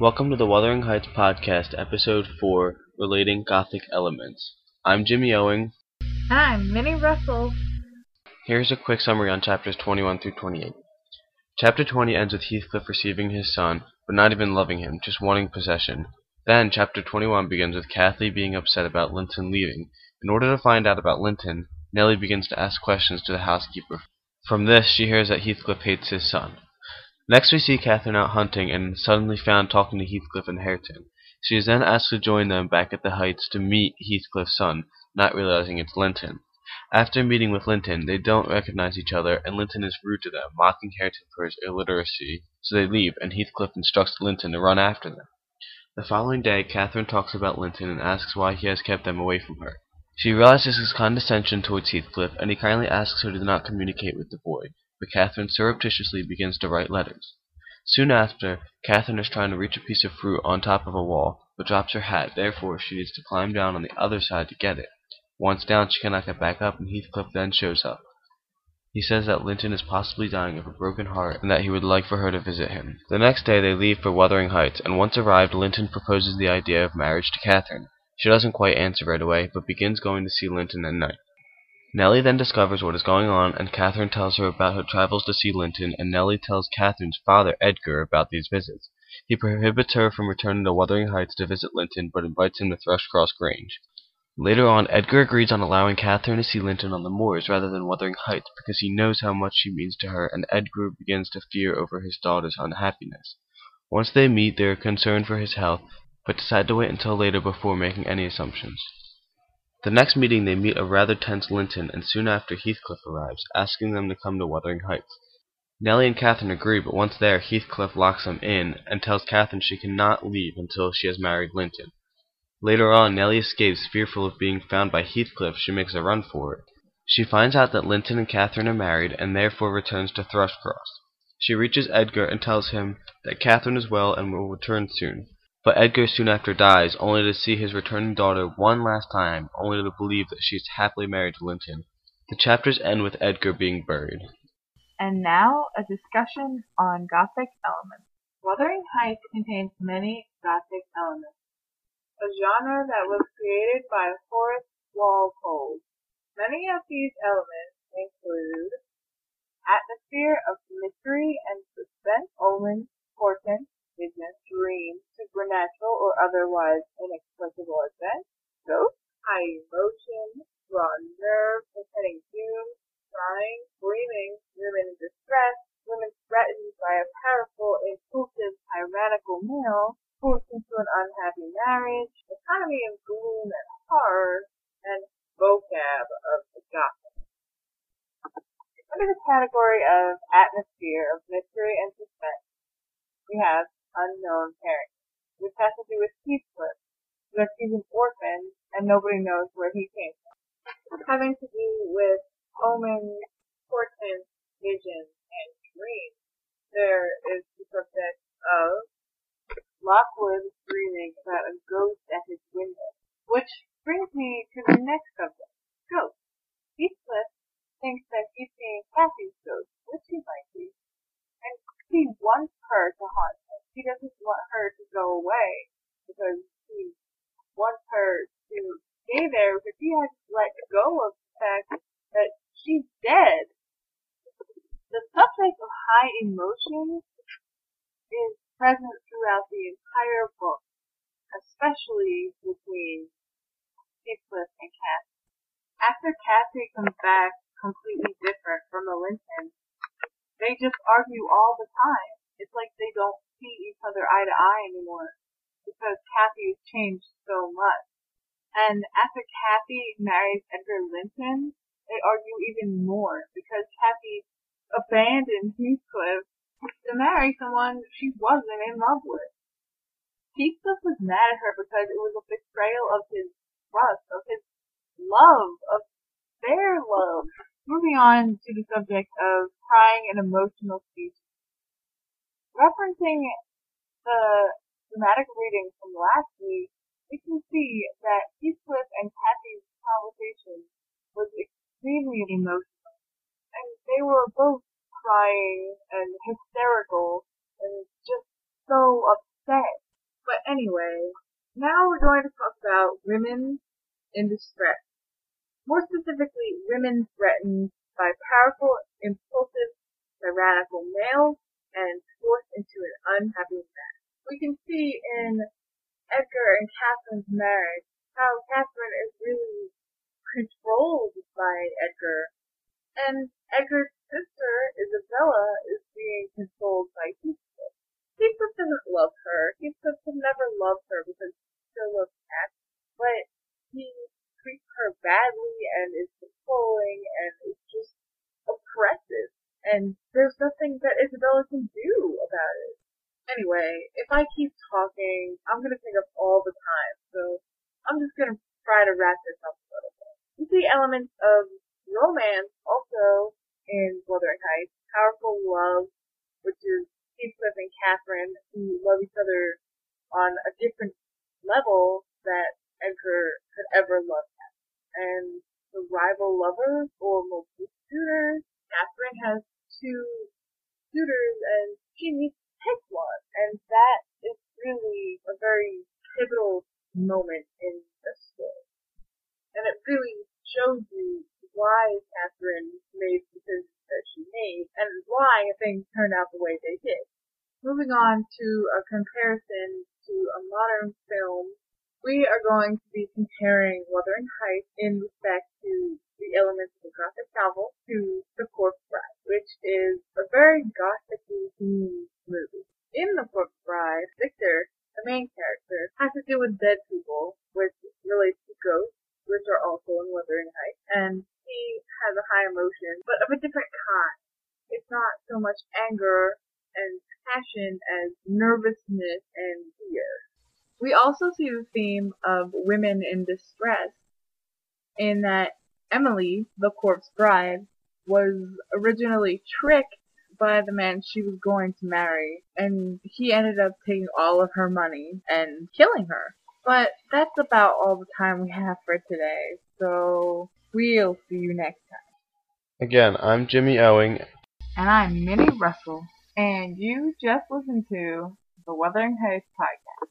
Welcome to the Wuthering Heights Podcast, Episode 4 Relating Gothic Elements. I'm Jimmy Owing. I'm Minnie Russell. Here's a quick summary on chapters 21 through 28. Chapter 20 ends with Heathcliff receiving his son, but not even loving him, just wanting possession. Then, chapter 21 begins with Cathy being upset about Linton leaving. In order to find out about Linton, Nellie begins to ask questions to the housekeeper. From this, she hears that Heathcliff hates his son. Next we see Catherine out hunting and suddenly found talking to Heathcliff and Hareton. She is then asked to join them back at the Heights to meet Heathcliff's son, not realizing it's Linton. After meeting with Linton, they don't recognize each other, and Linton is rude to them, mocking Hareton for his illiteracy. So they leave, and Heathcliff instructs Linton to run after them. The following day, Catherine talks about Linton and asks why he has kept them away from her. She realizes his condescension towards Heathcliff, and he kindly asks her to not communicate with the boy Catherine surreptitiously begins to write letters. Soon after, Catherine is trying to reach a piece of fruit on top of a wall, but drops her hat, therefore she needs to climb down on the other side to get it. Once down she cannot get back up, and Heathcliff then shows up. He says that Linton is possibly dying of a broken heart, and that he would like for her to visit him. The next day they leave for Wuthering Heights, and once arrived Linton proposes the idea of marriage to Catherine. She doesn't quite answer right away, but begins going to see Linton at night. Nellie then discovers what is going on, and Catherine tells her about her travels to see Linton, and Nellie tells Catherine's father, Edgar, about these visits. He prohibits her from returning to Wuthering Heights to visit Linton, but invites him to Thrushcross Grange. Later on, Edgar agrees on allowing Catherine to see Linton on the moors rather than Wuthering Heights, because he knows how much she means to her, and Edgar begins to fear over his daughter's unhappiness. Once they meet, they are concerned for his health, but decide to wait until later before making any assumptions. The next meeting they meet a rather tense Linton, and soon after Heathcliff arrives, asking them to come to Wuthering Heights. Nellie and Catherine agree, but once there Heathcliff locks them in, and tells Catherine she cannot leave until she has married Linton. Later on, Nellie escapes, fearful of being found by Heathcliff. She makes a run for it. She finds out that Linton and Catherine are married, and therefore returns to Thrushcross. She reaches Edgar and tells him that Catherine is well and will return soon. But Edgar soon after dies, only to see his returning daughter one last time, only to believe that she is happily married to Linton. The chapters end with Edgar being buried. And now a discussion on Gothic elements. Wuthering Heights contains many Gothic elements, a genre that was created by Horace Walpole. Many of these elements include atmosphere of mystery and suspense, omens, portents, visions, dreams, supernatural or otherwise inexplicable events, ghosts, high emotion, raw nerve, impending doom, crying, screaming, women in distress, women threatened by a powerful, impulsive, tyrannical male, forced into an unhappy marriage, economy of gloom and horror, and vocab of the Gothic. Under the category of atmosphere of mystery and suspense, we have unknown character, which has to do with Heathcliff, because he's an orphan and nobody knows where he came from. Having to do with omens, portents, visions, and dreams. There is the subject of Lockwood dreaming about a ghost at his window. Which brings me to the next subject, ghosts. Heathcliff thinks that he's seeing Cathy's ghost, which he might be, and he wants her to haunt he doesn't want her to go away because he wants her to stay there because he has to let go of the fact that she's dead. The subject of high emotions is present throughout the entire book, especially between Heathcliff and Cathy. After Cathy comes back completely different from the Linton, they just argue all the time. It's like they don't see other eye to eye anymore because Cathy has changed so much. And after Cathy marries Edgar Linton, they argue even more because Cathy abandoned Heathcliff to marry someone she wasn't in love with. Heathcliff was mad at her because it was a betrayal of his trust, of his love, of their love. Moving on to the subject of crying and emotional speech Referencing the dramatic reading from last week, we can see that Heathcliff and Cathy's conversation was extremely emotional, and they were both crying and hysterical and just so upset But Anyway, now we're going to talk about women in distress. More specifically, women threatened by powerful, impulsive, tyrannical males and forced into an unhappy marriage. We can see in Edgar and Catherine's marriage how Catherine is really controlled by Edgar, and Edgar's sister, Isabella, is being controlled by Heathcliff. Heathcliff doesn't love her. Heathcliff will never love her because he still loves Catherine, but he treats her badly and is And there's nothing that Isabella can do about it. Anyway, if I keep talking, I'm gonna take up all the time, so I'm just gonna try to wrap this up a little bit. We see elements of romance also in Wuthering Heights. Powerful love, which is Heathcliff and Catherine who love each other on a different level that Edgar could ever love and the rival lovers or suitors. Catherine has two suitors and she needs to pick one. And that is really a very pivotal moment in the story. And it really shows you why Catherine made the decisions that she made and why things turned out the way they did. Moving on to a comparison to a modern film we are going to be comparing Wuthering Heights in respect to the elements of the graphic novel to The which is a very gothically themed movie. In The Corpse Bride, Victor, the main character, has to do with dead people, which relates to ghosts, which are also in Wuthering Heights, and he has a high emotion, but of a different kind. It's not so much anger and passion as nervousness and fear. We also see the theme of women in distress in that Emily, the corpse bride, was originally tricked by the man she was going to marry, and he ended up taking all of her money and killing her. But that's about all the time we have for today, so we'll see you next time. Again, I'm Jimmy Owing. And I'm Minnie Russell, and you just listened to the Wuthering Heights podcast.